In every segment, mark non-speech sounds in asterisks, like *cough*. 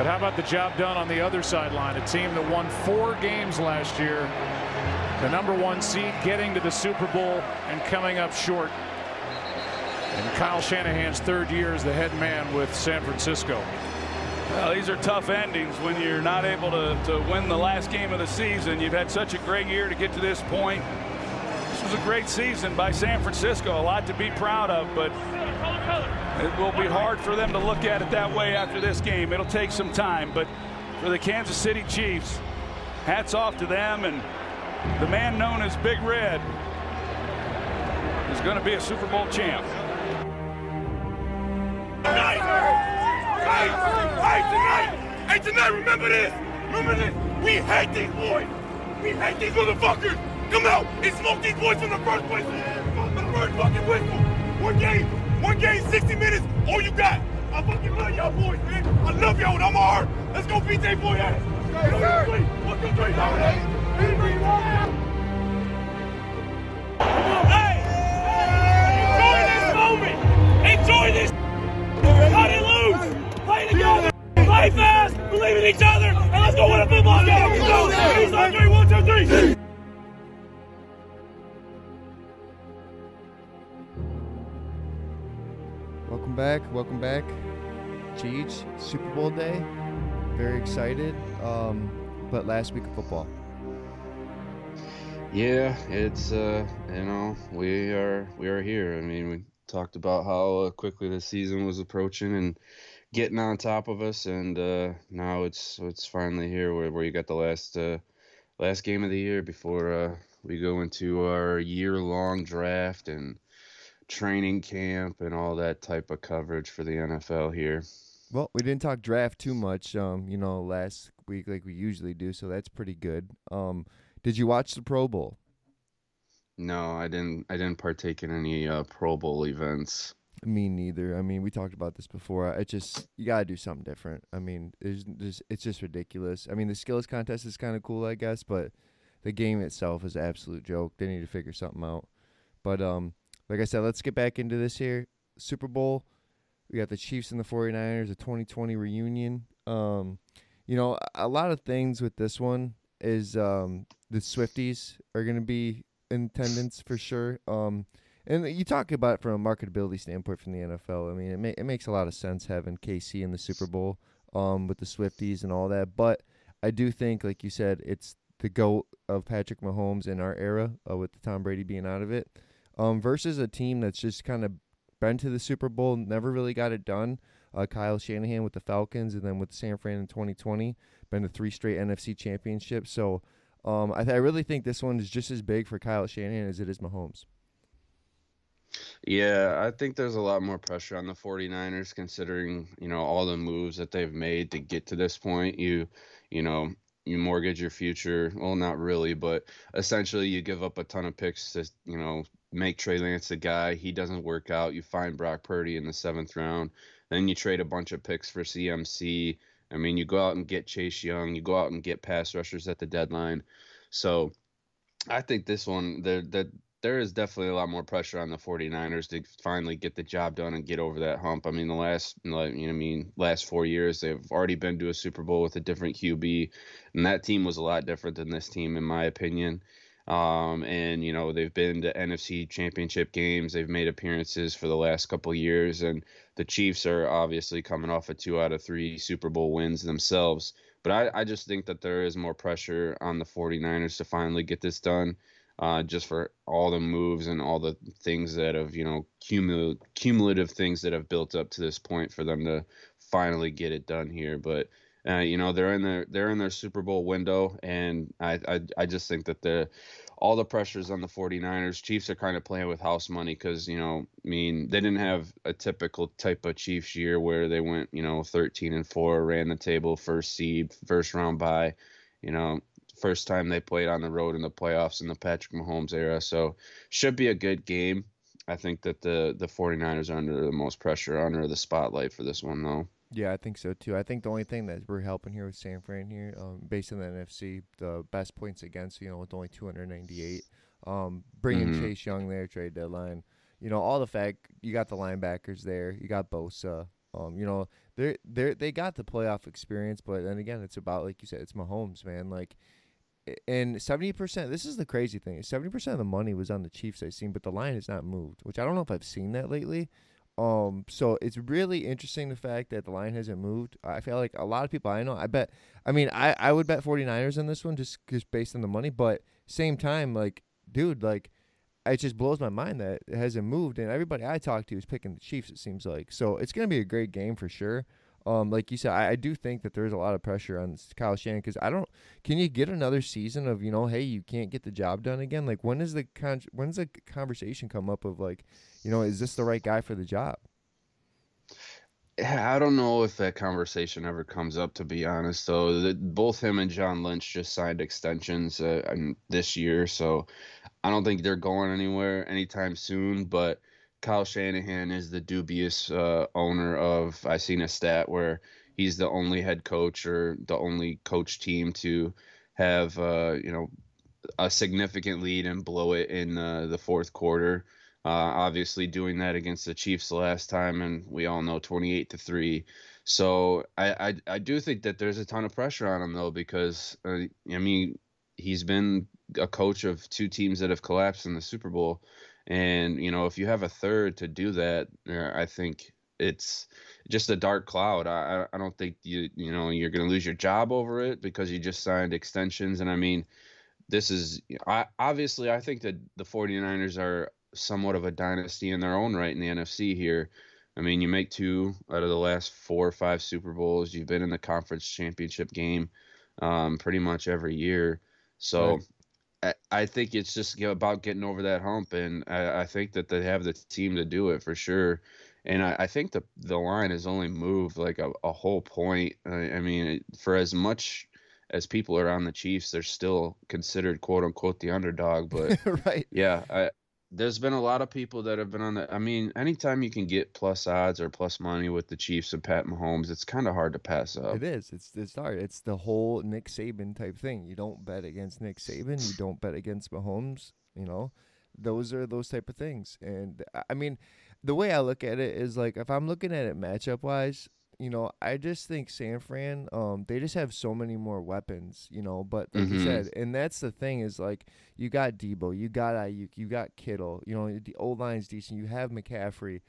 But how about the job done on the other sideline? A team that won four games last year, the number one seed getting to the Super Bowl and coming up short. And Kyle Shanahan's third year as the head man with San Francisco. Well, these are tough endings when you're not able to, to win the last game of the season. You've had such a great year to get to this point. This was a great season by San Francisco, a lot to be proud of, but it will be hard for them to look at it that way after this game. It'll take some time, but for the Kansas City Chiefs, hats off to them, and the man known as Big Red is going to be a Super Bowl champ. Tonight! Hey, tonight! Hey, tonight, remember this! Remember this! We hate these boys! We hate these motherfuckers! Come out and smoke these boys from the first place! From the first fucking whistle! One game, one game, 60 minutes, all you got! I fucking love y'all boys, man! I love y'all with all my heart! Let's go beat that boy ass! One, two, three! One, two, three! Hey! Enjoy this moment! Enjoy this! How did lose? Play together! Play fast! Believe in each other! And let's go win a football game! Back. Welcome back. Cheech, Super Bowl day. Very excited. Um, but last week of football. Yeah, it's uh, you know, we are we are here. I mean, we talked about how uh, quickly the season was approaching and getting on top of us, and uh, now it's it's finally here where, where you got the last uh, last game of the year before uh, we go into our year long draft and training camp and all that type of coverage for the NFL here. Well, we didn't talk draft too much, um, you know, last week like we usually do, so that's pretty good. Um, did you watch the Pro Bowl? No, I didn't. I didn't partake in any uh, Pro Bowl events. Me neither. I mean, we talked about this before. It just you gotta do something different. I mean, it's just it's just ridiculous. I mean, the skills contest is kind of cool, I guess, but the game itself is an absolute joke. They need to figure something out. But um, like I said, let's get back into this here. Super Bowl. We got the Chiefs and the 49ers, a 2020 reunion. Um, you know, a lot of things with this one is um, the Swifties are going to be in attendance for sure. Um, and you talk about it from a marketability standpoint from the NFL. I mean, it, ma- it makes a lot of sense having KC in the Super Bowl um, with the Swifties and all that. But I do think, like you said, it's the GOAT of Patrick Mahomes in our era uh, with the Tom Brady being out of it um, versus a team that's just kind of been to the Super Bowl, never really got it done. Uh, Kyle Shanahan with the Falcons, and then with San Fran in 2020, been to three straight NFC championships. So um, I, th- I really think this one is just as big for Kyle Shanahan as it is Mahomes. Yeah, I think there's a lot more pressure on the 49ers considering, you know, all the moves that they've made to get to this point. You, you know, you mortgage your future. Well, not really, but essentially you give up a ton of picks to, you know, make Trey Lance the guy. He doesn't work out. You find Brock Purdy in the seventh round. Then you trade a bunch of picks for CMC. I mean, you go out and get Chase Young. You go out and get pass rushers at the deadline. So I think this one, there, that there is definitely a lot more pressure on the 49ers to finally get the job done and get over that hump. I mean, the last, you know, I mean, last four years they've already been to a Super Bowl with a different QB, and that team was a lot different than this team, in my opinion. Um, and you know they've been to NFC Championship games. They've made appearances for the last couple years, and the Chiefs are obviously coming off of two out of three Super Bowl wins themselves. But I, I just think that there is more pressure on the 49ers to finally get this done, uh, just for all the moves and all the things that have you know cumul- cumulative things that have built up to this point for them to finally get it done here. But uh, you know they're in their they're in their Super Bowl window, and I I, I just think that the all the pressures on the 49ers. Chiefs are kind of playing with house money because you know I mean they didn't have a typical type of Chiefs year where they went you know 13 and four, ran the table, first seed, first round bye, you know first time they played on the road in the playoffs in the Patrick Mahomes era. So should be a good game. I think that the the 49ers are under the most pressure, under the spotlight for this one though. Yeah, I think so too. I think the only thing that we're helping here with San Fran here, um, based on the NFC, the best points against, you know, with only 298. Um, bringing Mhm. Chase Young there, trade deadline. You know, all the fact you got the linebackers there, you got Bosa. Um, you know, they're they're they got the playoff experience, but then again, it's about like you said, it's Mahomes, man. Like, and seventy percent. This is the crazy thing. Seventy percent of the money was on the Chiefs. I seen, but the line has not moved, which I don't know if I've seen that lately. Um, so it's really interesting the fact that the line hasn't moved. I feel like a lot of people I know, I bet, I mean, I, I would bet 49ers on this one just, just based on the money, but same time, like, dude, like, it just blows my mind that it hasn't moved, and everybody I talk to is picking the Chiefs. It seems like so it's gonna be a great game for sure. Um, like you said, I, I do think that there's a lot of pressure on Kyle Shanahan because I don't. Can you get another season of you know, hey, you can't get the job done again? Like when is the con- when's the conversation come up of like, you know, is this the right guy for the job? I don't know if that conversation ever comes up, to be honest. Though the, both him and John Lynch just signed extensions uh, this year, so I don't think they're going anywhere anytime soon. But Kyle Shanahan is the dubious uh, owner of. I seen a stat where he's the only head coach or the only coach team to have uh, you know a significant lead and blow it in uh, the fourth quarter. Uh, obviously, doing that against the Chiefs the last time, and we all know 28 to three. So I, I, I do think that there's a ton of pressure on him though because uh, I mean he's been a coach of two teams that have collapsed in the Super Bowl, and you know if you have a third to do that, uh, I think it's just a dark cloud. I I don't think you you know you're going to lose your job over it because you just signed extensions, and I mean this is I obviously I think that the 49ers are somewhat of a dynasty in their own right in the NFC here. I mean, you make two out of the last four or five Super Bowls. You've been in the conference championship game um, pretty much every year. So right. I, I, think it's just about getting over that hump, and I, I, think that they have the team to do it for sure. And I, I think the the line has only moved like a, a whole point. I, I mean, for as much as people are on the Chiefs, they're still considered quote unquote the underdog. But *laughs* right, yeah, I there's been a lot of people that have been on the. I mean, anytime you can get plus odds or plus money with the Chiefs and Pat Mahomes, it's kind of hard to pass up. It is. It's it's hard. It's the whole Nick Saban type thing. You don't bet against Nick Saban. You don't bet against Mahomes. You know, those are those type of things. And I mean, the way I look at it is like if I'm looking at it matchup wise, you know, I just think San Fran, um, they just have so many more weapons, you know. But like mm-hmm. you said, and that's the thing is like you got Debo, you got Aiyuk, you got Kittle, you know, the old line's decent. You have McCaffrey,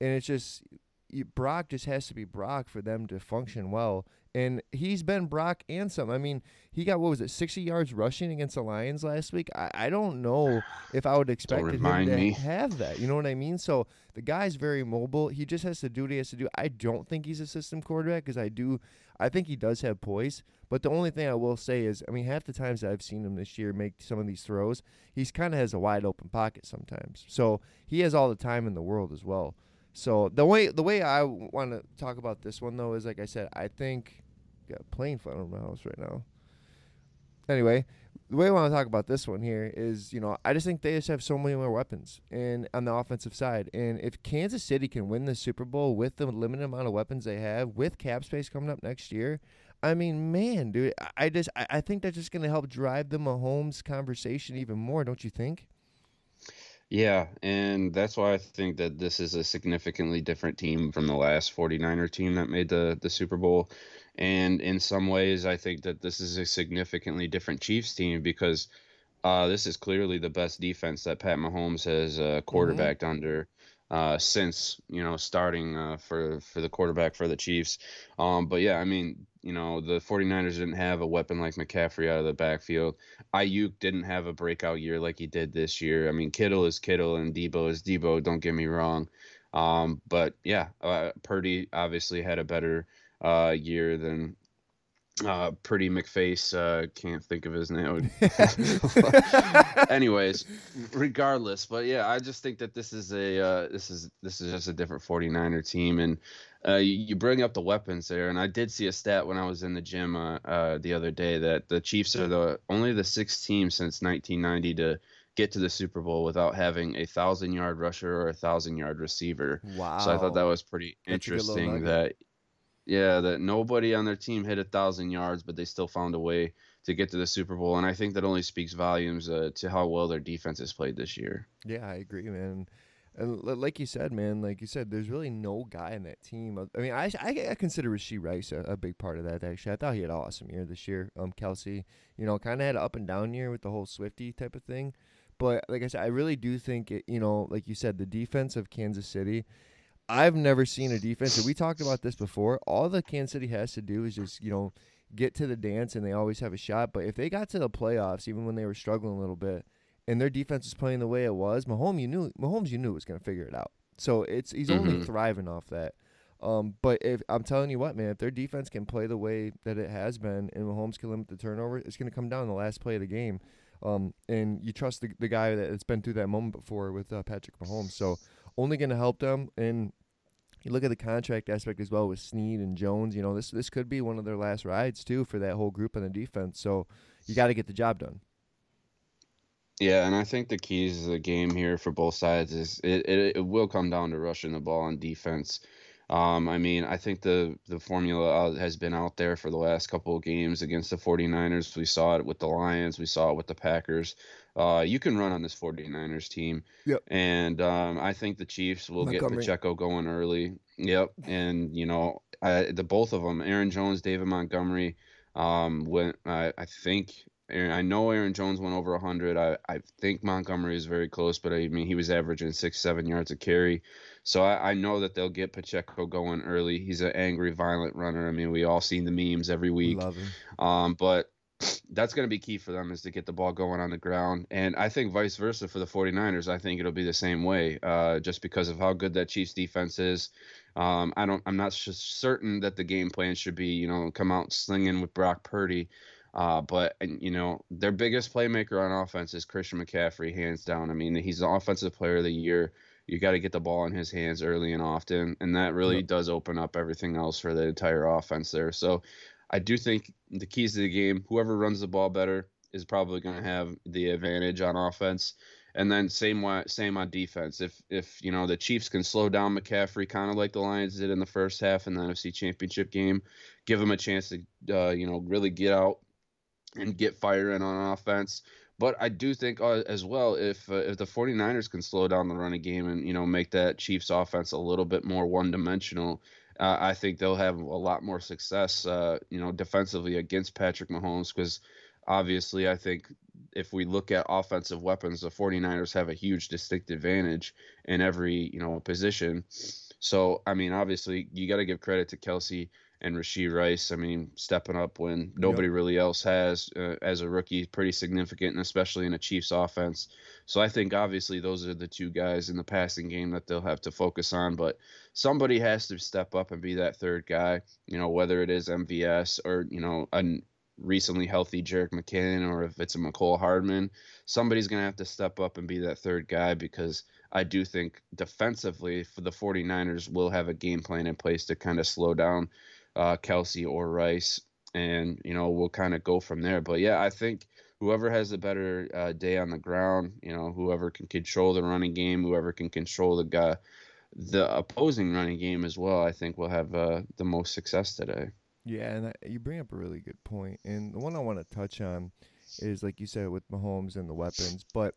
and it's just you, Brock just has to be Brock for them to function well. And he's been Brock and some. I mean, he got what was it, sixty yards rushing against the Lions last week. I, I don't know if I would expect him to me. have that. You know what I mean? So the guy's very mobile. He just has to do what he has to do. I don't think he's a system quarterback because I do. I think he does have poise. But the only thing I will say is, I mean, half the times I've seen him this year make some of these throws, he's kind of has a wide open pocket sometimes. So he has all the time in the world as well. So the way the way I want to talk about this one though is like I said, I think got plane flying over my house right now. Anyway, the way I want to talk about this one here is, you know, I just think they just have so many more weapons and on the offensive side. And if Kansas City can win the Super Bowl with the limited amount of weapons they have, with cap space coming up next year, I mean, man, dude, I just I think that's just gonna help drive the Mahomes conversation even more, don't you think? Yeah, and that's why I think that this is a significantly different team from the last 49er team that made the the Super Bowl. And in some ways, I think that this is a significantly different Chiefs team because uh, this is clearly the best defense that Pat Mahomes has uh, mm-hmm. quarterbacked mm-hmm. under uh, since you know starting uh, for for the quarterback for the Chiefs. Um, but yeah, I mean, you know, the 49ers didn't have a weapon like McCaffrey out of the backfield. Aiyuk didn't have a breakout year like he did this year. I mean, Kittle is Kittle and Debo is Debo. Don't get me wrong. Um, but yeah, uh, Purdy obviously had a better uh, year than uh, Pretty McFace. Uh, can't think of his name. *laughs* Anyways, regardless, but yeah, I just think that this is a uh, this is this is just a different 49er team, and uh, you, you, bring up the weapons there, and I did see a stat when I was in the gym uh, uh, the other day that the Chiefs are the only the sixth team since 1990 to get to the Super Bowl without having a thousand yard rusher or a thousand yard receiver. Wow! So I thought that was pretty That's interesting. That yeah, that nobody on their team hit a thousand yards, but they still found a way to get to the Super Bowl, and I think that only speaks volumes uh, to how well their defense has played this year. Yeah, I agree, man. And like you said, man, like you said, there's really no guy in that team. I mean, I I, consider Rashee Rice a, a, big part of that. Actually, I thought he had an awesome year this year. Um, Kelce, you know, kind of had an up and down year with the whole Swifty type of thing. But like I said, I really do think it. You know, like you said, the defense of Kansas City. I've never seen a defense, and we talked about this before. All the Kansas City has to do is just you know get to the dance, and they always have a shot. But if they got to the playoffs, even when they were struggling a little bit and their defense was playing the way it was, Mahomes you knew Mahomes you knew was going to figure it out. So it's he's mm-hmm. only thriving off that. Um, but if I'm telling you what, man, if their defense can play the way that it has been, and Mahomes can limit the turnover, it's going to come down the last play of the game. Um, and you trust the, the guy that's been through that moment before with uh, Patrick Mahomes. So only going to help them. And you look at the contract aspect as well with Sneed and Jones. You know this this could be one of their last rides too for that whole group on the defense. So you got to get the job done. Yeah, and I think the keys of the game here for both sides is it, it, it will come down to rushing the ball on defense. Um, I mean, I think the the formula has been out there for the last couple of games against the 49ers. We saw it with the Lions, we saw it with the Packers. Uh, you can run on this 49ers team. Yep. And um, I think the Chiefs will Montgomery. get Pacheco going early. Yep. And, you know, I, the both of them, Aaron Jones, David Montgomery, um, went, I, I think Aaron, I know Aaron Jones went over 100. I, I think Montgomery is very close, but I mean, he was averaging six, seven yards a carry. So I, I know that they'll get Pacheco going early. He's an angry, violent runner. I mean, we all seen the memes every week. Love him. Um, but that's going to be key for them is to get the ball going on the ground. And I think vice versa for the 49ers. I think it'll be the same way, uh, just because of how good that Chiefs defense is. Um, I don't. I'm not certain that the game plan should be, you know, come out slinging with Brock Purdy. Uh, but and, you know their biggest playmaker on offense is Christian McCaffrey, hands down. I mean he's the offensive player of the year. You got to get the ball in his hands early and often, and that really yep. does open up everything else for the entire offense there. So I do think the keys to the game, whoever runs the ball better is probably going to have the advantage on offense. And then same same on defense. If if you know the Chiefs can slow down McCaffrey, kind of like the Lions did in the first half in the NFC Championship game, give him a chance to uh, you know really get out and get firing on offense. But I do think uh, as well if uh, if the 49ers can slow down the running game and you know make that Chiefs offense a little bit more one-dimensional, uh, I think they'll have a lot more success uh, you know defensively against Patrick Mahomes because obviously I think if we look at offensive weapons, the 49ers have a huge distinct advantage in every you know position. So I mean obviously you got to give credit to Kelce and Rashee Rice. I mean, stepping up when nobody yep. really else has uh, as a rookie, pretty significant, and especially in a Chiefs offense. So I think obviously those are the two guys in the passing game that they'll have to focus on. But somebody has to step up and be that third guy. You know, whether it is MVS or you know a recently healthy Jerick McKinnon or if it's a Mecole Hardman, somebody's going to have to step up and be that third guy because I do think defensively for the 49ers will have a game plan in place to kind of slow down uh, Kelce or Rice, and you know we'll kind of go from there. But yeah, I think whoever has a better uh, day on the ground, you know, whoever can control the running game, whoever can control the guy, the opposing running game as well, I think will have uh, the most success today. Yeah, and you bring up a really good point, and the one I want to touch on is like you said with Mahomes and the weapons, but.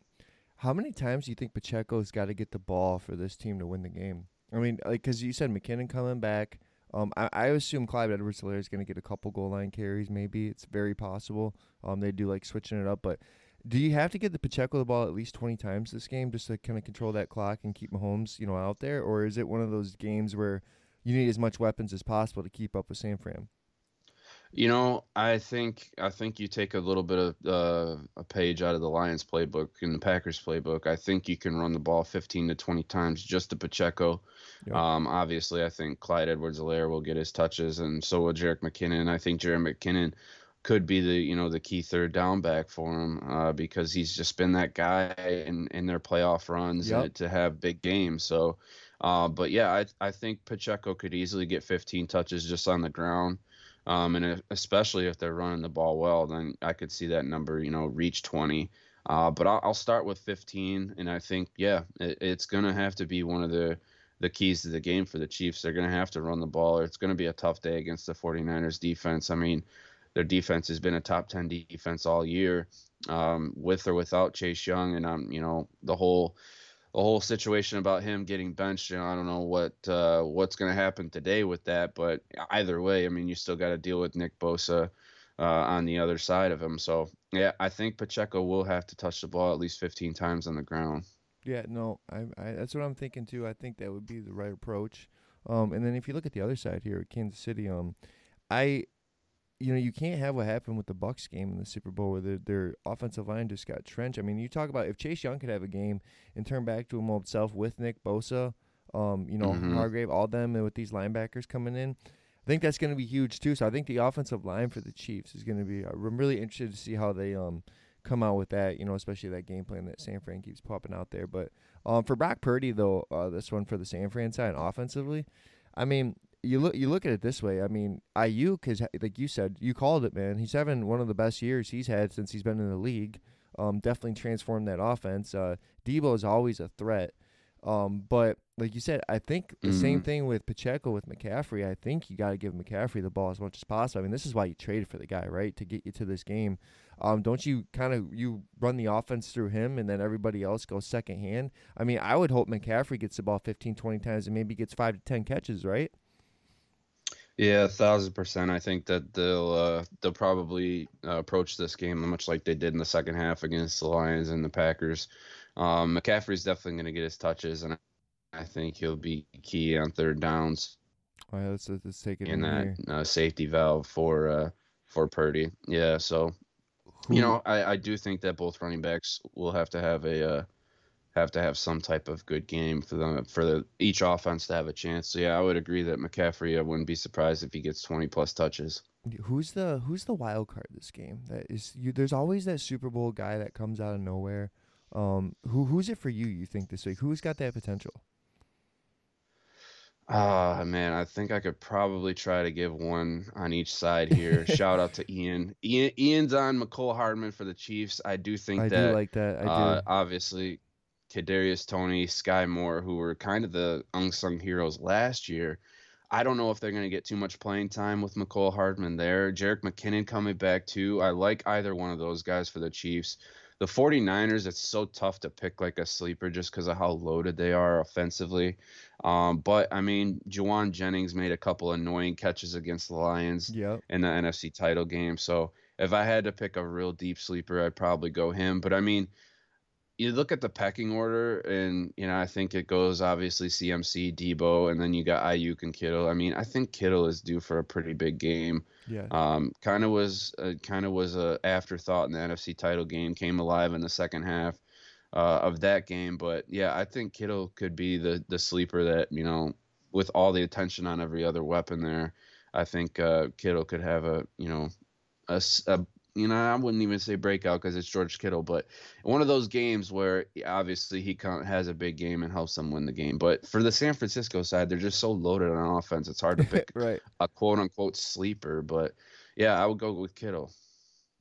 How many times do you think Pacheco's got to get the ball for this team to win the game? I mean, like, because you said McKinnon coming back, um, I, I assume Clyde Edwards-Helaire is going to get a couple goal line carries. Maybe it's very possible. Um, they do like switching it up, but do you have to get the Pacheco the ball at least twenty times this game just to kind of control that clock and keep Mahomes, you know, out there, or is it one of those games where you need as much weapons as possible to keep up with San Fran? You know, I think I think you take a little bit of uh, a page out of the Lions playbook and the Packers playbook. I think you can run the ball 15 to 20 times just to Pacheco. Yep. Um, obviously, I think Clyde Edwards-Helaire will get his touches, and so will Jerick McKinnon. I think Jerick McKinnon could be the you know the key third down back for him uh, because he's just been that guy in, in their playoff runs yep. to have big games. So, uh, but yeah, I I think Pacheco could easily get 15 touches just on the ground. Um, and especially if they're running the ball well, then I could see that number, you know, reach 20. Uh, but I'll, I'll, start with 15, and I think, yeah, it, it's going to have to be one of the the keys to the game for the Chiefs. They're going to have to run the ball, or it's going to be a tough day against the 49ers defense. I mean, their defense has been a top 10 defense all year, um, with or without Chase Young, and um, you know, the whole the whole situation about him getting benched. You know, I don't know what uh, what's going to happen today with that, but either way, I mean, you still got to deal with Nick Bosa uh, on the other side of him. So yeah, I think Pacheco will have to touch the ball at least 15 times on the ground. Yeah, no, I, I that's what I'm thinking too. I think that would be the right approach. Um, and then if you look at the other side here, Kansas City, um, I, you know, you can't have what happened with the Bucs game in the Super Bowl where their, their offensive line just got trenched. I mean, you talk about if Chase Young could have a game and turn back to himself with Nick Bosa, um, you know, Mhm. Hargrave, all them, and with these linebackers coming in. I think that's going to be huge too. So I think the offensive line for the Chiefs is going to be. I'm really interested to see how they um come out with that. You know, especially that game plan that San Fran keeps popping out there. But um, for Brock Purdy though, uh, this one for the San Fran side offensively, I mean, you look you look at it this way. I mean, Aiyuk is like you said, you called it, man. He's having one of the best years he's had since he's been in the league. Um, definitely transformed that offense. Uh, Debo is always a threat. Um, but like you said, I think the same Mhm. thing with Pacheco with McCaffrey. I think you got to give McCaffrey the ball as much as possible. I mean, this is why you traded for the guy, right? To get you to this game. Um, don't you kind of you run the offense through him and then everybody else goes second hand? I mean, I would hope McCaffrey gets the ball 15, 20 times and maybe gets five to 10 catches, right? Yeah, a thousand percent. I think that they'll uh, they'll probably uh, approach this game much like they did in the second half against the Lions and the Packers. Um, McCaffrey's definitely going to get his touches, and I think he'll be key on third downs All right, let's, let's take it in in that uh, safety valve for uh, for Purdy. Yeah, so you know, I, I do think that both running backs will have to have a uh, have to have some type of good game for them for the each offense to have a chance. So yeah, I would agree that McCaffrey. I wouldn't be surprised if he gets 20 plus touches. Who's the who's the wild card this game? That is you. There's always that Super Bowl guy that comes out of nowhere. Um, who who's it for you? You think this week? Who's got that potential? Ah man, I think I could probably try to give one on each side *laughs* here. Shout out to Ian. Ian Ian's on Mecole Hardman for the Chiefs. I do think I that do like that. I do. uh, obviously Kadarius Toney, Sky Moore, who were kind of the unsung heroes last year. I don't know if they're going to get too much playing time with Mecole Hardman there. Jerick McKinnon coming back too. I like either one of those guys for the Chiefs. The 49ers, it's so tough to pick like a sleeper just because of how loaded they are offensively. Um, but I mean, Jauan Jennings made a couple annoying catches against the Lions Yep. in the NFC title game. So if I had to pick a real deep sleeper, I'd probably go him. But I mean, you look at the pecking order, and you know, I think it goes obviously CMC, Debo, and then you got Aiyuk and Kittle. I mean, I think Kittle is due for a pretty big game. Yeah. Um, kind of was uh, kind of was a afterthought in the NFC title game. Came alive in the second half uh, of that game, but yeah, I think Kittle could be the the sleeper that you know, with all the attention on every other weapon there. I think uh, Kittle could have a you know, a, a- you know I wouldn't even say breakout because it's George Kittle, but one of those games where obviously he has a big game and helps them win the game. But for the San Francisco side, they're just so loaded on offense. It's hard to pick *laughs* right. a quote unquote sleeper. But yeah, I would go with Kittle.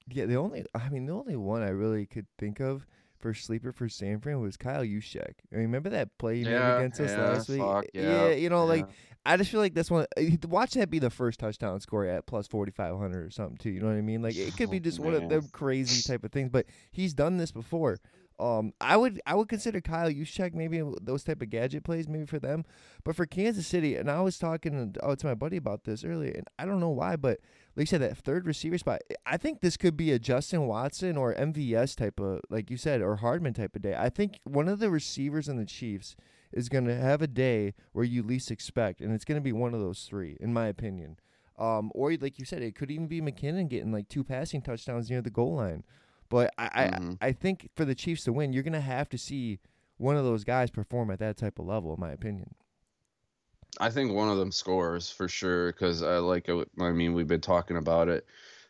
Yeah. The only I mean the only one I really could think of for sleeper for San Fran was Kyle. I remember that play he made against us yeah, last week? fuck, yeah, you know, like. I just feel like that's one. uh, Watch that be the first touchdown score at plus forty five hundred or something too. You know what I mean? Like it could be Oh, *sighs* just one of them crazy *laughs* type of things. But he's done this before. Um, I would I would consider Kyle Juszczyk maybe those type of gadget plays maybe for them, but for Kansas City, and I was talking to, oh, to my buddy about this earlier, and I don't know why, but like you said, that third receiver spot, I think this could be a Justin Watson or MVS type of, like you said, or Hardman type of day. I think one of the receivers in the Chiefs is going to have a day where you least expect, and it's going to be one of those three, in my opinion. Um, or like you said, it could even be McKinnon getting like two passing touchdowns near the goal line. But I, Mhm. I, I think for the Chiefs to win, you're going to have to see one of those guys perform at that type of level, in my opinion. I think one of them scores for sure because I like. I mean, we've been talking about it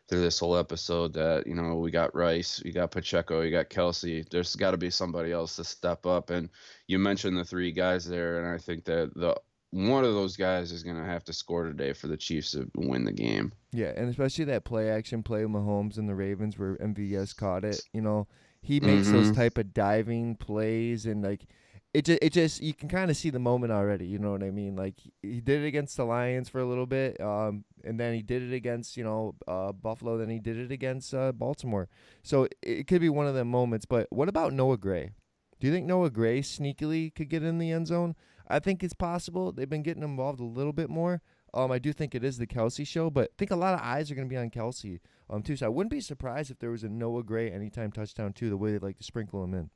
through this whole episode that you know we got Rice, we got Pacheco, you got Kelce. There's got to be somebody else to step up. And you mentioned the three guys there, and I think that the one of those guys is gonna have to score today for the Chiefs to win the game. Yeah, and especially that play action play with Mahomes and the Ravens where MVS caught it. You know, he makes those Mhm. type of diving plays and like it just it just you can kind of see the moment already. You know what I mean? Like he- did it against the Lions for a little bit, um, and then he did it against you know uh, Buffalo. Then he did it against uh, Baltimore. So it, it could be one of them moments. But what about Noah Gray? Do you think Noah Gray sneakily could get in the end zone? I think it's possible. They've been getting involved a little bit more. Um, I do think it is the Kelce show, but I think a lot of eyes are going to be on Kelce um, too. So I wouldn't be surprised if there was a Noah Gray anytime touchdown too, the way they like to sprinkle him in.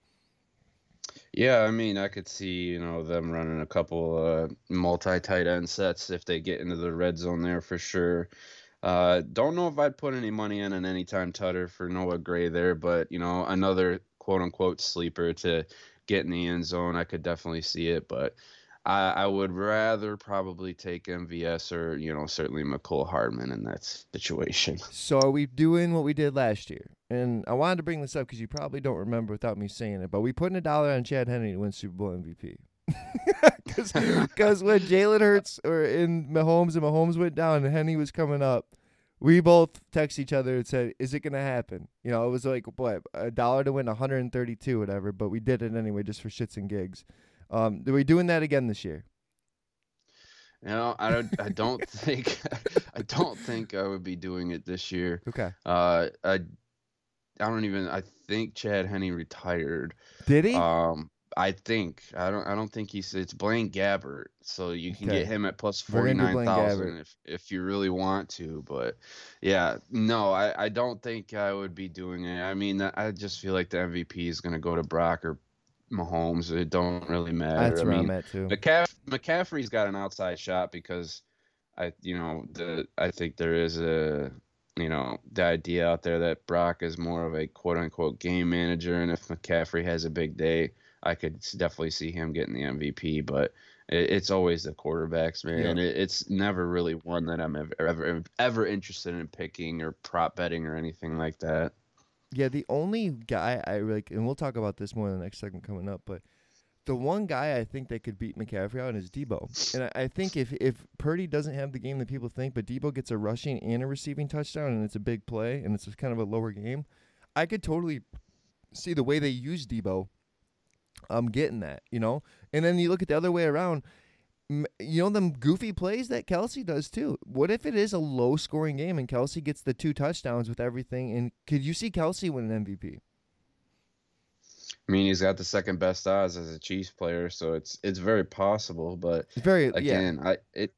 Yeah, I mean, I could see you know them running a couple uh, multi tight end sets if they get into the red zone there for sure. Uh, don't know if I'd put any money in an anytime tutter for Noah Gray there, but you know another quote unquote sleeper to get in the end zone. I could definitely see it, but I, I would rather probably take MVS or you know certainly Mecole Hardman in that situation. *laughs* So are we doing what we did last year? And I wanted to bring this up because you probably don't remember without me saying it, but we put in a dollar on Chad Henne to win Super Bowl MVP. Because *laughs* *laughs* when Jalen Hurts or in Mahomes and Mahomes went down and Henne was coming up, we both text each other and said, "Is it gonna happen?" You know, it was like what a dollar to win 132, whatever. But we did it anyway, just for shits and gigs. Um, are we doing that again this year? You know, I don't. I don't *laughs* think. I don't think I would be doing it this year. Okay. Uh, I. I don't even. I think Chad Henne retired. Did he? Um, I think. I don't. I don't think he's. It's Blaine Gabbert, so you can Okay. get him at plus forty gonna do Blaine nine thousand if if you really want to. But yeah, no, I I don't think I would be doing it. I mean, I just feel like the MVP is gonna go to Brock or Mahomes. It don't really matter. That's I where mean, I'm at too. McCaff- McCaffrey's got an outside shot because I you know the I think there is a you know the idea out there that Brock is more of a quote unquote game manager and if McCaffrey has a big day I could definitely see him getting the MVP but it, it's always the quarterbacks man it, it's never really one that I'm ever, ever ever interested in picking or prop betting or anything like that Yeah, the only guy I like, and we'll talk about this more in the next segment coming up, but the one guy I think that could beat McCaffrey out is Debo. And I, I think if if Purdy doesn't have the game that people think, but Debo gets a rushing and a receiving touchdown, and it's a big play, and it's kind of a lower game, I could totally see the way they use Debo. Um, getting that, you know, and then you look at the other way around. You know them goofy plays that Kelce does too. What if it is a low scoring game and Kelce gets the two touchdowns with everything? And could you see Kelce win an MVP? I mean he's got the second best odds as a Chiefs player so it's it's very possible but It's very yeah. again i it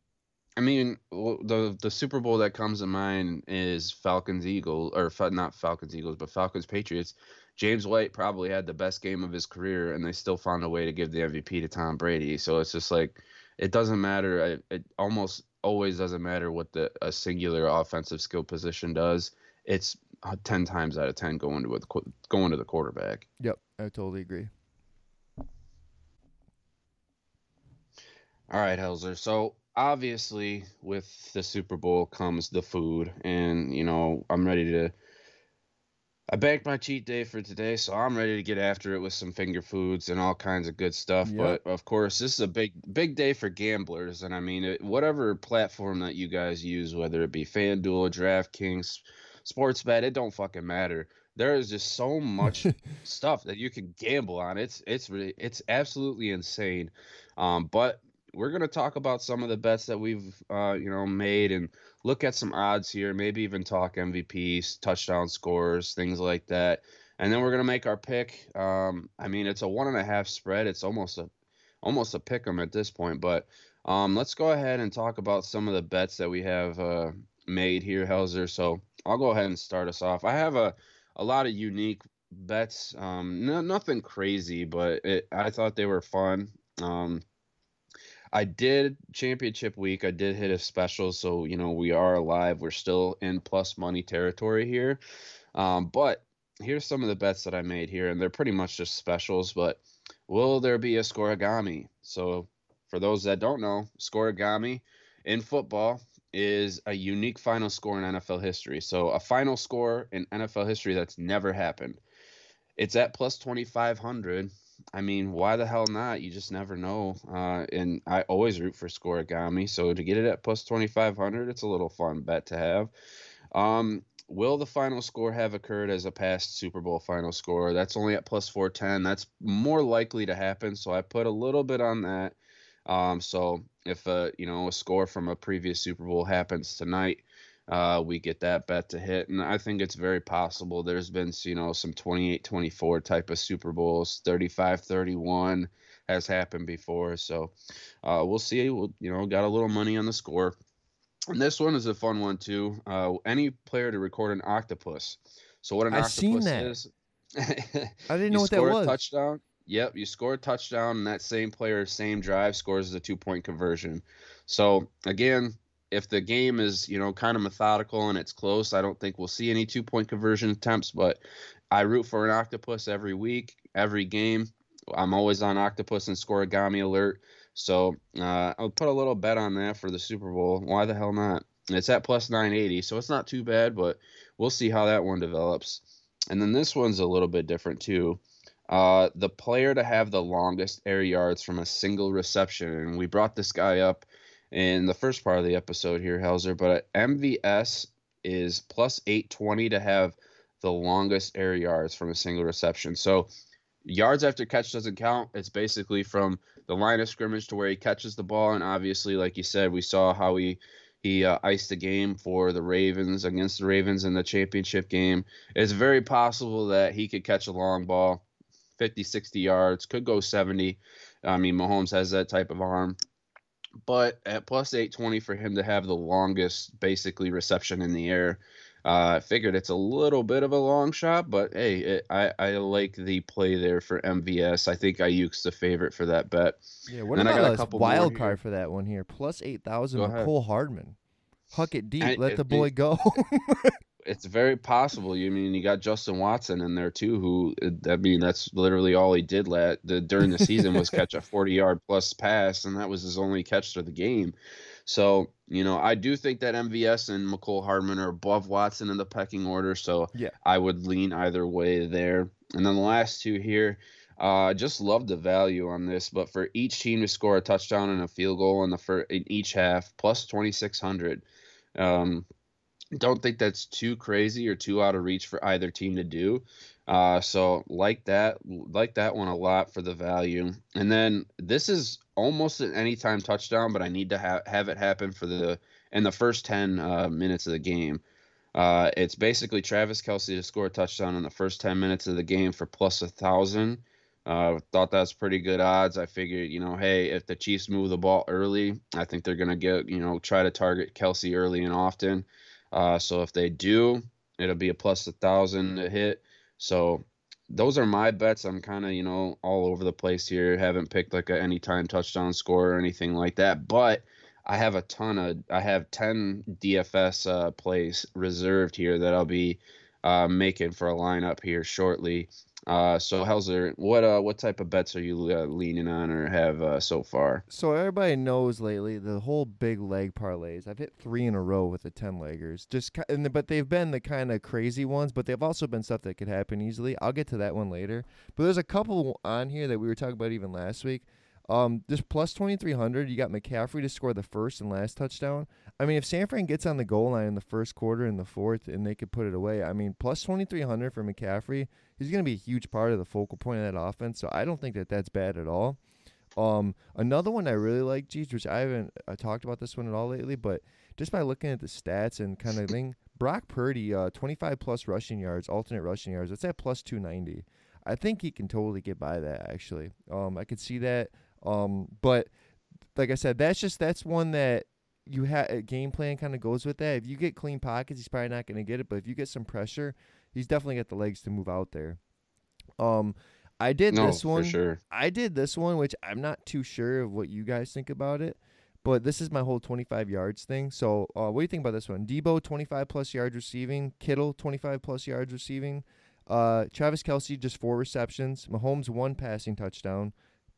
i mean the the super bowl that comes to mind is falcons eagles or not falcons eagles but falcons patriots james white probably had the best game of his career and they still found a way to give the mvp to tom brady so it's just like it doesn't matter it, it almost always doesn't matter what the a singular offensive skill position does it's uh, 10 times out of 10 going to qu- going to the quarterback Yep, I totally agree. All right, Helzer. So obviously, with the Super Bowl comes the food, and you know I'm ready to. I banked my cheat day for today, so I'm ready to get after it with some finger foods and all kinds of good stuff. Yep. But of course, this is a big, big day for gamblers, and I mean, it, whatever platform that you guys use, whether it be FanDuel, DraftKings, SportsBet, it don't fucking matter. There is just so much *laughs* stuff that you can gamble on. It's it's really it's absolutely insane. Um, but we're gonna talk about some of the bets that we've uh, you know made and look at some odds here. Maybe even talk MVPs, touchdown scores, things like that. And then we're gonna make our pick. Um, I mean, it's a one and a half spread. It's almost a almost a pick 'em at this point. But um, let's go ahead and talk about some of the bets that we have uh, made here, Helzer. So I'll go ahead and start us off. I have a a lot of unique bets. Um, no, nothing crazy, but it, I thought they were fun. Um, I did championship week. I did hit a special, so you know we are alive. We're still in plus money territory here. Um, but here's some of the bets that I made here, and they're pretty much just specials. But will there be a scorigami? So for those that don't know, scorigami in football is a unique final score in NFL history. So a final score in NFL history that's never happened. It's at plus 2500. I mean, why the hell not? You just never know. Uh, and I always root for scorigami. So to get it at plus 2500, it's a little fun bet to have. Um, will the final score have occurred as a past Super Bowl final score? That's only at plus 410. That's more likely to happen. So I put a little bit on that. Um, so if a you know a score from a previous Super Bowl happens tonight, uh, we get that bet to hit. And I think it's very possible. There's been, you know, some 28 24 type of Super Bowls, 35 31 has happened before. So uh, we'll see. We'll, you know, got a little money on the score. And this one is a fun one too. Uh, any player to record an octopus. So what an I've octopus seen that. is. I didn't *laughs* know what that was. A touchdown. Yep, you score a touchdown, and that same player, same drive, scores the two point conversion. So again, if the game is you know kind of methodical and it's close, I don't think we'll see any two point conversion attempts. But I root for an octopus every week, every game. I'm always on octopus and scorigami alert. So uh, I'll put a little bet on that for the Super Bowl. Why the hell not? It's at plus 980, so it's not too bad, but we'll see how that one develops. And then this one's a little bit different too. Uh, the player to have the longest air yards from a single reception, and we brought this guy up in the first part of the episode here, Helzer. But MVS is plus 820 to have the longest air yards from a single reception. So yards after catch doesn't count. It's basically from the line of scrimmage to where he catches the ball, and obviously, like you said, we saw how he he uh, iced the game for the Ravens against the Ravens in the championship game. It's very possible that he could catch a long ball, 50, 60 yards, could go 70. I mean, Mahomes has that type of arm. But at plus 820 for him to have the longest, basically, reception in the air, uh, I figured it's a little bit of a long shot, but hey, it, I, I like the play there for MVS. I think Aiyuk's the favorite for that bet. Yeah, what I about a couple wild card for that one here? Plus eight thousand. Go. Cole Hardman. Huck it deep. I- let the boy it- go. *laughs* It's very possible. You mean you got Justin Watson in there too, who I mean that's literally all he did let the, during the season was catch a 40 yard plus pass, and that was his only catch for the game. So you know I do think that MVS and Mecole Hardman are above Watson in the pecking order. So Yeah. I would lean either way there. And then the last two here, uh, just love the value on this. But for each team to score a touchdown and a field goal in the fir- in each half, plus 2600. Um, don't think that's too crazy or too out of reach for either team to do. Uh, so like that, like that one a lot for the value. And then this is almost an anytime touchdown, but I need to ha- have it happen for the in the first ten uh, minutes of the game. Uh, it's basically Travis Kelce to score a touchdown in the first ten minutes of the game for plus a thousand. Uh, thought that's pretty good odds. I figured, you know, hey, if the Chiefs move the ball early, I think they're gonna get, you know, try to target Kelce early and often. Uh, so if they do, it'll be a plus a thousand to hit. So those are my bets. I'm kind of you know all over the place here. Haven't picked like a anytime touchdown score or anything like that, but I have a ton of I have ten DFS uh, plays reserved here that I'll be uh, making for a lineup here shortly. Uh, so Helzer, what uh what type of bets are you uh, leaning on or have uh, so far? so everybody knows lately the whole big leg parlays. I've hit three in a row with the ten leggers. Just and, but they've been the kind of crazy ones, but they've also been stuff that could happen easily. I'll get to that one later. But there's a couple on here that we were talking about even last week. Um, just plus twenty three hundred. You got McCaffrey to score the first and last touchdown. I mean, if San Fran gets on the goal line in the first quarter and the fourth, and they could put it away, I mean, plus twenty three hundred for McCaffrey. He's going to be a huge part of the focal point of that offense. So I don't think that that's bad at all. Um, another one I really like, Jeez, which I haven't uh, talked about this one at all lately, but just by looking at the stats and kind of *laughs* thing, Brock Purdy, uh, 25 plus rushing yards, alternate rushing yards. That's at plus 290. I think he can totally get by that. Actually, um, I could see that. Um, but like I said, that's just that's one that you have a game plan kind of goes with that. If you get clean pockets, he's probably not going to get it. But if you get some pressure, he's definitely got the legs to move out there. Um, I did No, this one. sure. I did this one, which I'm not too sure of what you guys think about it, but this is my whole 25 yards thing. So, uh, what do you think about this one? Debo 25 plus yards receiving, Kittle 25 plus yards receiving, uh, Travis Kelce just four receptions, Mahomes one passing touchdown,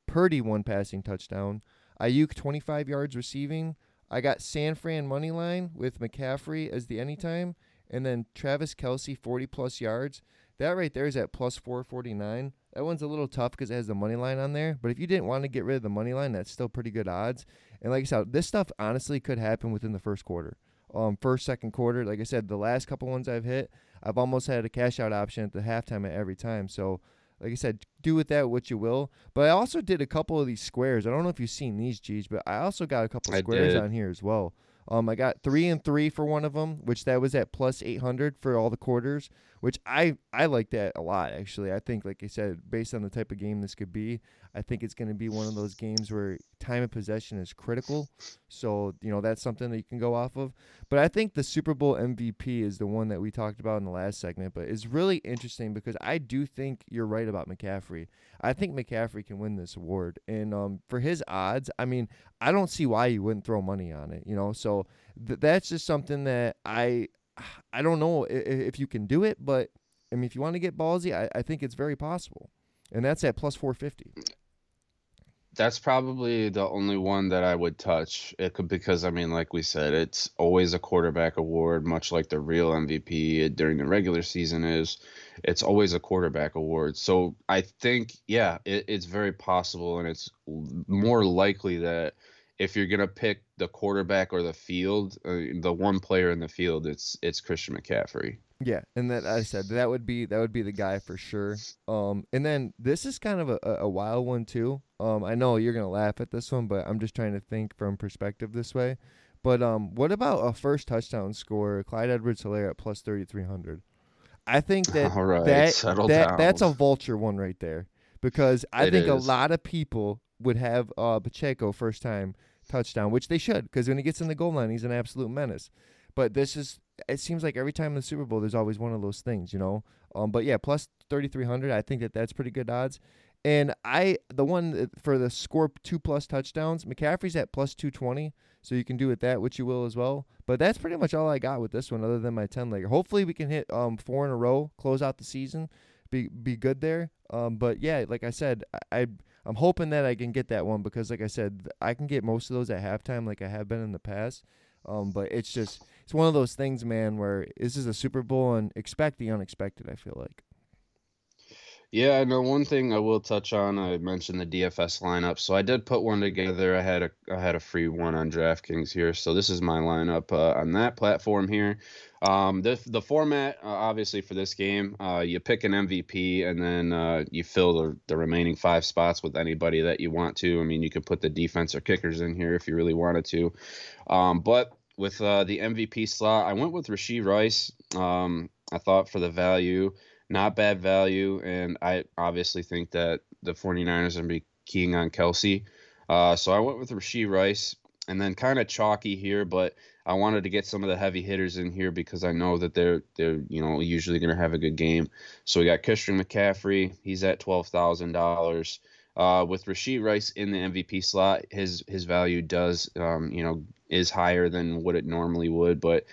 Purdy one passing touchdown, Aiyuk 25 yards receiving. I got San Fran money line with McCaffrey as the anytime, and then Travis Kelce 40 plus yards. That right there is at plus 449. That one's a little tough because it has the money line on there. But if you didn't want to get rid of the money line, that's still pretty good odds. And like I said, this stuff honestly could happen within the first quarter. Um, first, second quarter. Like I said, the last couple ones I've hit, I've almost had a cash out option at the halftime at every time. So, like I said, do with that what you will. But I also did a couple of these squares. I don't know if you've seen these, G's, but I also got a couple I squares did. on here as well. Um, I got three and three for one of them, which that was at plus 800 for all the quarters, which I I like that a lot actually. I think, like I said, based on the type of game this could be, I think it's going to be one of those games where time of possession is critical. So you know that's something that you can go off of. But I think the Super Bowl MVP is the one that we talked about in the last segment. But it's really interesting because I do think you're right about McCaffrey. I think McCaffrey can win this award, and um, for his odds, I mean, I don't see why you wouldn't throw money on it. You know, so th- that's just something that I *sighs* I don't know if, if you can do it, but I mean, if you want to get ballsy, I, I think it's very possible, and that's at plus four fifty. That's probably the only one that I would touch. It could because I mean, like we said, it's always a quarterback award, much like the real MVP during the regular season is. It's always a quarterback award. So I think, yeah, it, it's very possible, and it's more likely that if you're gonna pick the quarterback or the field, uh, the one player in the field, it's it's Christian McCaffrey. Yeah, and that I said that would be that would be the guy for sure. Um, and then this is kind of a, a wild one too. Um, I know you're gonna laugh at this one, but I'm just trying to think from perspective this way. But um, what about a first touchdown score, Clyde Edwards-Helaire at plus thirty three hundred? I think *laughs* that right, that, that down. that's a vulture one right there because I It think a lot of people would have uh, Pacheco first time touchdown, which they should because when he gets in the goal line, he's an absolute menace. But this is it seems like every time in the Super Bowl, there's always one of those things, you know. Um, but yeah, plus thirty three hundred, I think that that's pretty good odds. And I the one for the score two plus touchdowns, McCaffrey's at plus two twenty, so you can do with that what you will as well. But that's pretty much all I got with this one, other than my ten legger. Hopefully, we can hit um four in a row, close out the season, be be good there. Um, but yeah, like I said, I. I I'm hoping that I can get that one because, like I said, I can get most of those at halftime, like I have been in the past. Um, but it's just it's one of those things, man, where this is a Super Bowl and expect the unexpected. I feel like. Yeah, I know one thing I will touch on, I mentioned the DFS lineup. So I did put one together. I had a I had a free one on DraftKings here. So this is my lineup uh, on that platform here. Um, the the format uh, obviously for this game, uh, you pick an MVP and then uh, you fill the, the remaining five spots with anybody that you want to. I mean, you could put the defense or kickers in here if you really wanted to. Um, but with uh, the MVP slot, I went with Rashee Rice. Um, I thought for the value not bad value. And I obviously think that the 49ers are going to be keying on Kelce. Uh, so I went with Rashee Rice and then kind of chalky here, but I wanted to get some of the heavy hitters in here because I know that they're they're you know usually going to have a good game. So we got Christian McCaffrey. He's at twelve thousand dollars. Uh, with Rashee Rice in the MVP slot, his his value does um, you know is higher than what it normally would, but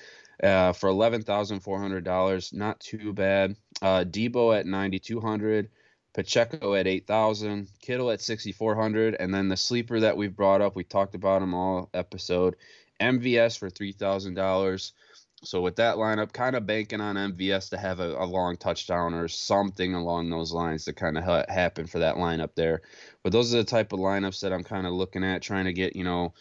uh, for eleven thousand four hundred dollars, not too bad. Uh, Deebo at ninety two hundred, Pacheco at eight thousand, Kittle at sixty four hundred, and then the sleeper that we've brought up, we talked about him all episode, MVS for three thousand dollars. So with that lineup, kind of banking on MVS to have a, a long touchdown or something along those lines to kind of ha- happen for that lineup there. But those are the type of lineups that I'm kind of looking at, trying to get you know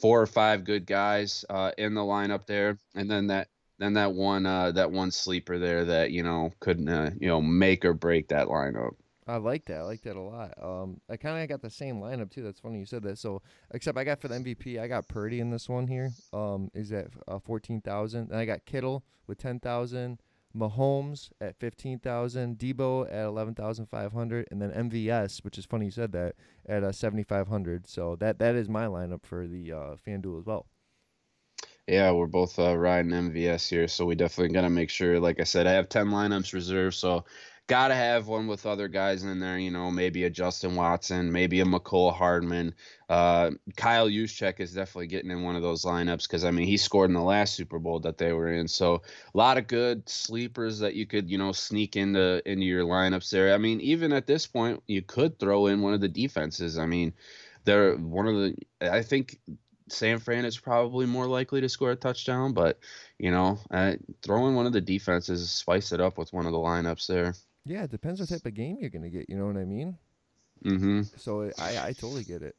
four or five good guys uh, in the lineup there, and then that then that one uh, that one sleeper there that you know could uh, you know make or break that lineup. I like that. I like that a lot. Um, I kind of got the same lineup too. That's funny you said that. So, except I got for the MVP, I got Purdy in this one here. Um, is at uh, fourteen thousand, Then I got Kittle with ten thousand, Mahomes at fifteen thousand, Deebo at eleven thousand five hundred, and then MVS, which is funny you said that, at uh, seventy five hundred. So that that is my lineup for the uh, FanDuel as well. Yeah, we're both uh, riding MVS here, so we definitely got to make sure. Like I said, I have ten lineups reserved, so got to have one with other guys in there. You know, maybe a Justin Watson, maybe a Mecole Hardman. Uh, Kyle Juszczyk is definitely getting in one of those lineups because I mean he scored in the last Super Bowl that they were in. So a lot of good sleepers that you could you know sneak into into your lineups there. I mean even at this point you could throw in one of the defenses. I mean they're one of the I think San Fran is probably more likely to score a touchdown, but you know, uh, throw in one of the defenses, spice it up with one of the lineups there. Yeah, it depends what type of game you're gonna get. You know what I mean? Mm-hmm. So I I totally get it.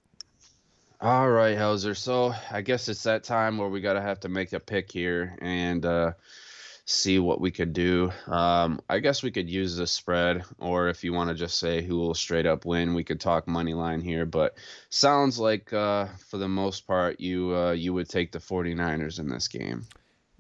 All right, Hauser. So I guess it's that time where we gotta have to make a pick here, and uh, see what we could do. Um, I guess we could use the spread, or if you want to just say who will straight up win, we could talk money line here. But sounds like uh, for the most part, you uh, you would take the 49ers in this game.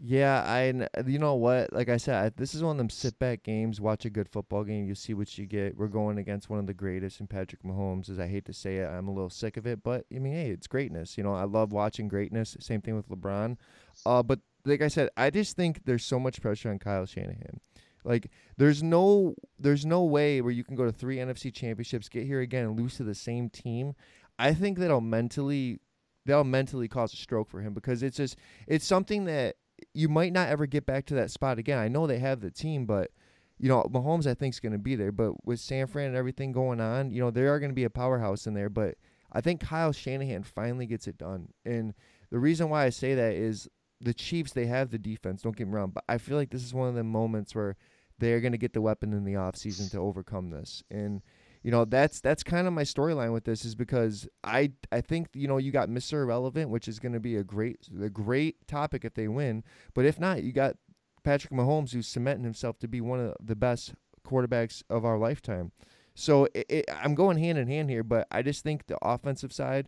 Yeah, I you know what? Like I said, I, this is one of them sit back games. Watch a good football game. You see what you get. We're going against one of the greatest in Patrick Mahomes. As I hate to say it, I'm a little sick of it, but I mean, hey, it's greatness. You know, I love watching greatness. Same thing with LeBron. Uh, but like I said, I just think there's so much pressure on Kyle Shanahan. Like there's no there's no way where you can go to three NFC championships, get here again, and lose to the same team. I think that'll mentally that'll mentally cause a stroke for him because it's just it's something that you might not ever get back to that spot again. I know they have the team, but you know Mahomes I think is going to be there. But with San Fran and everything going on, you know they are going to be a powerhouse in there. But I think Kyle Shanahan finally gets it done, and the reason why I say that is the Chiefs they have the defense. Don't get me wrong, but I feel like this is one of the moments where they're going to get the weapon in the offseason to overcome this. And you know that's that's kind of my storyline with this is because I I think you know you got Mr. Irrelevant, which is going to be a great a great topic if they win. But if not, you got Patrick Mahomes who's cementing himself to be one of the best quarterbacks of our lifetime. So it, it, I'm going hand in hand here, but I just think the offensive side,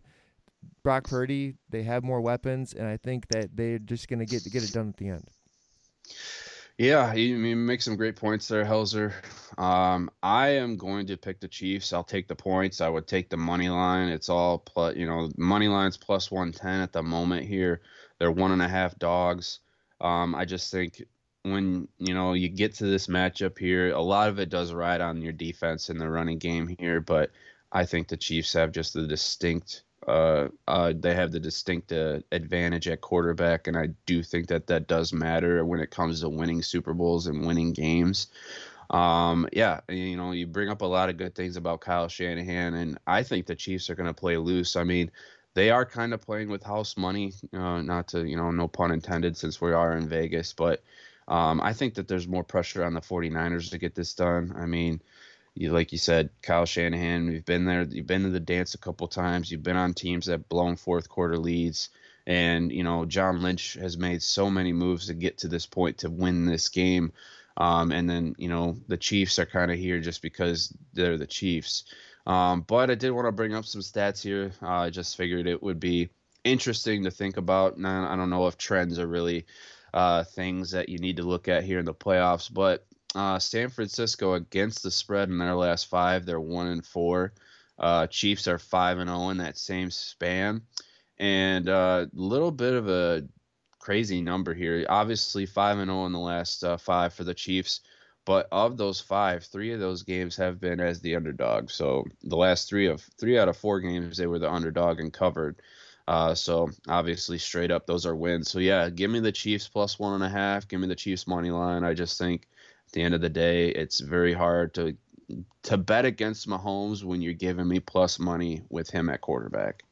Brock Purdy, they have more weapons, and I think that they're just going to get get it done at the end. Yeah, you, you make some great points there, Helzer. Um, I am going to pick the Chiefs. I'll take the points. I would take the money line. It's all plus, you know, money line's plus one ten at the moment here. They're one and a half dogs. Um, I just think when you know you get to this matchup here, a lot of it does ride on your defense in the running game here, but I think the Chiefs have just a distinct uh, uh, they have the distinct uh, advantage at quarterback, and I do think that that does matter when it comes to winning Super Bowls and winning games. Um, yeah, you know, you bring up a lot of good things about Kyle Shanahan, and I think the Chiefs are going to play loose. I mean, they are kind of playing with house money, uh, not to, you know, no pun intended, since we are in Vegas, but um, I think that there's more pressure on the 49ers to get this done. I mean, you like you said, Kyle Shanahan. You've been there. You've been to the dance a couple times. You've been on teams that blown fourth quarter leads, and you know John Lynch has made so many moves to get to this point to win this game. Um, and then you know the Chiefs are kind of here just because they're the Chiefs. Um, but I did want to bring up some stats here. Uh, I just figured it would be interesting to think about. Now I don't know if trends are really uh, things that you need to look at here in the playoffs, but uh, San Francisco against the spread in their last five, they're one and four. Uh, Chiefs are five and zero in that same span, and a uh, little bit of a crazy number here. Obviously, five and zero in the last uh, five for the Chiefs, but of those five, three of those games have been as the underdog. So the last three of three out of four games, they were the underdog and covered. Uh, so obviously, straight up, those are wins. So yeah, give me the Chiefs plus one and a half. Give me the Chiefs money line. I just think the end of the day, it's very hard to to bet against Mahomes when you're giving me plus money with him at quarterback.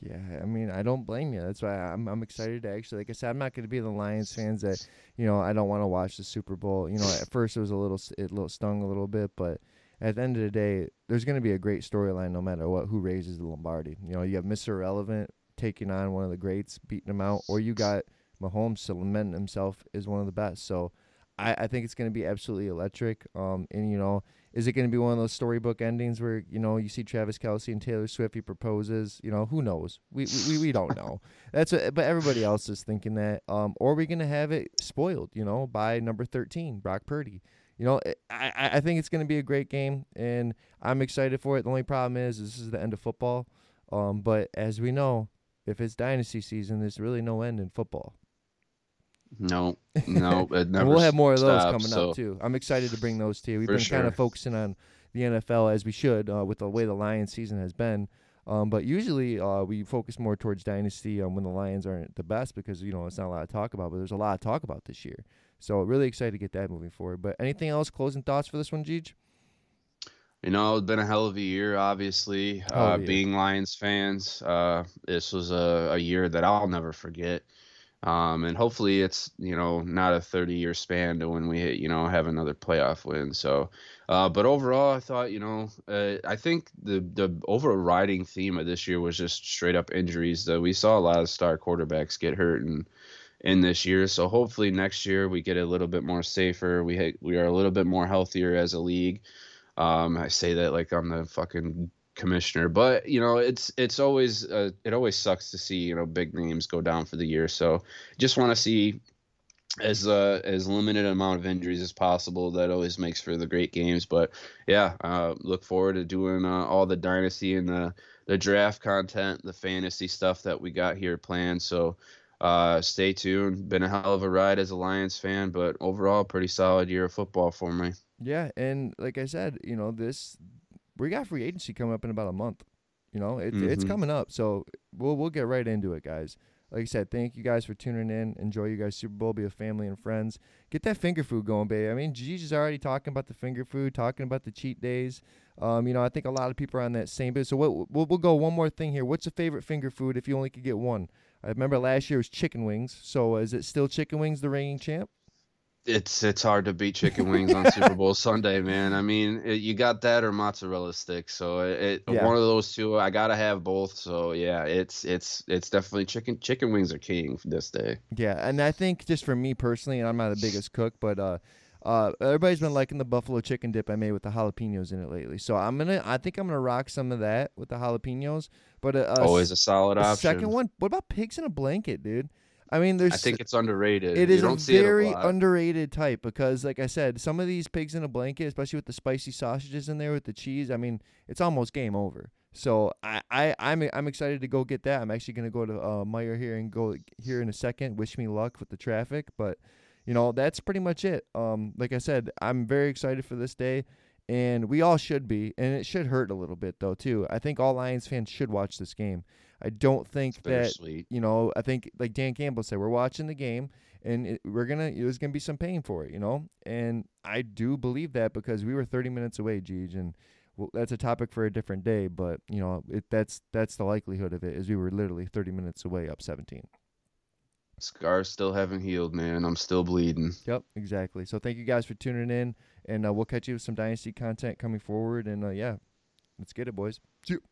Yeah, I mean, I don't blame you. That's why I'm I'm excited to actually, like I said, I'm not going to be the Lions fans that, you know, I don't want to watch the Super Bowl. You know, at first it was a little, it little stung a little bit, but at the end of the day, there's going to be a great storyline no matter what who raises the Lombardi. You know, you have Mr. Irrelevant taking on one of the greats, beating him out, or you got Mahomes cementing himself as one of the best. So I, I think it's going to be absolutely electric. Um, and you know, is it going to be one of those storybook endings where you know you see Travis Kelce and Taylor Swift, he proposes? You know, who knows? We we, we don't know. That's what, but everybody else is thinking that. Um, or are we going to have it spoiled? You know, by number thirteen, Brock Purdy. You know, I I think it's going to be a great game, and I'm excited for it. The only problem is, is this is the end of football. Um, but as we know, if it's dynasty season, there's really no end in football. No, *laughs* no, and we'll have more of those stops, coming so. up too. I'm excited to bring those to you. We've been sure. kind of focusing on the NFL as we should uh, with the way the Lions season has been. Um, but usually uh, we focus more towards dynasty um, when the Lions aren't the best because you know it's not a lot to talk about. But there's a lot to talk about this year, so really excited to get that moving forward. But anything else? Closing thoughts for this one, Jeej? You know, it's been a hell of a year, obviously. Oh, uh, yeah. Being Lions fans, uh, this was a, a year that I'll never forget. Um, and hopefully it's you know not a 30 year span to when we hit you know have another playoff win. So, uh, but overall, I thought you know uh, I think the the overriding theme of this year was just straight up injuries. That we saw a lot of star quarterbacks get hurt, and in this year. So hopefully next year we get a little bit more safer. We ha- we are a little bit more healthier as a league. Um, I say that like I'm the fucking commissioner, but you know it's it's always uh, it always sucks to see you know big names go down for the year. So just want to see as uh, as limited amount of injuries as possible. That always makes for the great games. But yeah, uh, look forward to doing uh, all the dynasty and the the draft content, the fantasy stuff that we got here planned. So uh, stay tuned. Been a hell of a ride as a Lions fan, but overall, pretty solid year of football for me. Yeah, and like I said, you know, this we got free agency coming up in about a month. You know, it, mm-hmm. it's coming up, so we'll we'll get right into it, guys. Like I said, thank you guys for tuning in. Enjoy you guys Super Bowl. Be with family and friends. Get that finger food going, baby. I mean, Gigi's already talking about the finger food, talking about the cheat days. Um, you know, I think a lot of people are on that same bit. So what, we'll, we'll go one more thing here. What's a favorite finger food if you only could get one? I remember last year was chicken wings. So is it still chicken wings, the reigning champ? It's it's hard to beat chicken *laughs* wings on Super Bowl Sunday, man. I mean, it, you got that or mozzarella sticks. So it, yeah. one of those two. I gotta have both. So yeah, it's it's it's definitely chicken. Chicken wings are king this day. Yeah, and I think just for me personally, and I'm not the biggest cook, but uh, uh, everybody's been liking the buffalo chicken dip I made with the jalapenos in it lately. So I'm gonna, I think I'm gonna rock some of that with the jalapenos. But uh, always a solid a option. Second one. What about pigs in a blanket, dude? I mean, there's. I think it's underrated. It is a very a underrated type because, like I said, some of these pigs in a blanket, especially with the spicy sausages in there with the cheese, I mean, it's almost game over. So I, I I'm I'm excited to go get that. I'm actually gonna go to uh, Meijer here and go here in a second. Wish me luck with the traffic, but you know, that's pretty much it. Um, like I said, I'm very excited for this day, and we all should be. And it should hurt a little bit though too. I think all Lions fans should watch this game. I don't think that you know. I think like Dan Campbell said, we're watching the game, and it, we're gonna. There's gonna be some pain for it, you know. And I do believe that because we were 30 minutes away, Gege, and well, that's a topic for a different day. But you know, it, that's that's the likelihood of it. Is we were literally 30 minutes away, up 17. Scars still haven't healed, man. I'm still bleeding. Yep, exactly. So thank you guys for tuning in, and uh, we'll catch you with some Dynasty content coming forward. And uh, yeah, let's get it, boys. See you.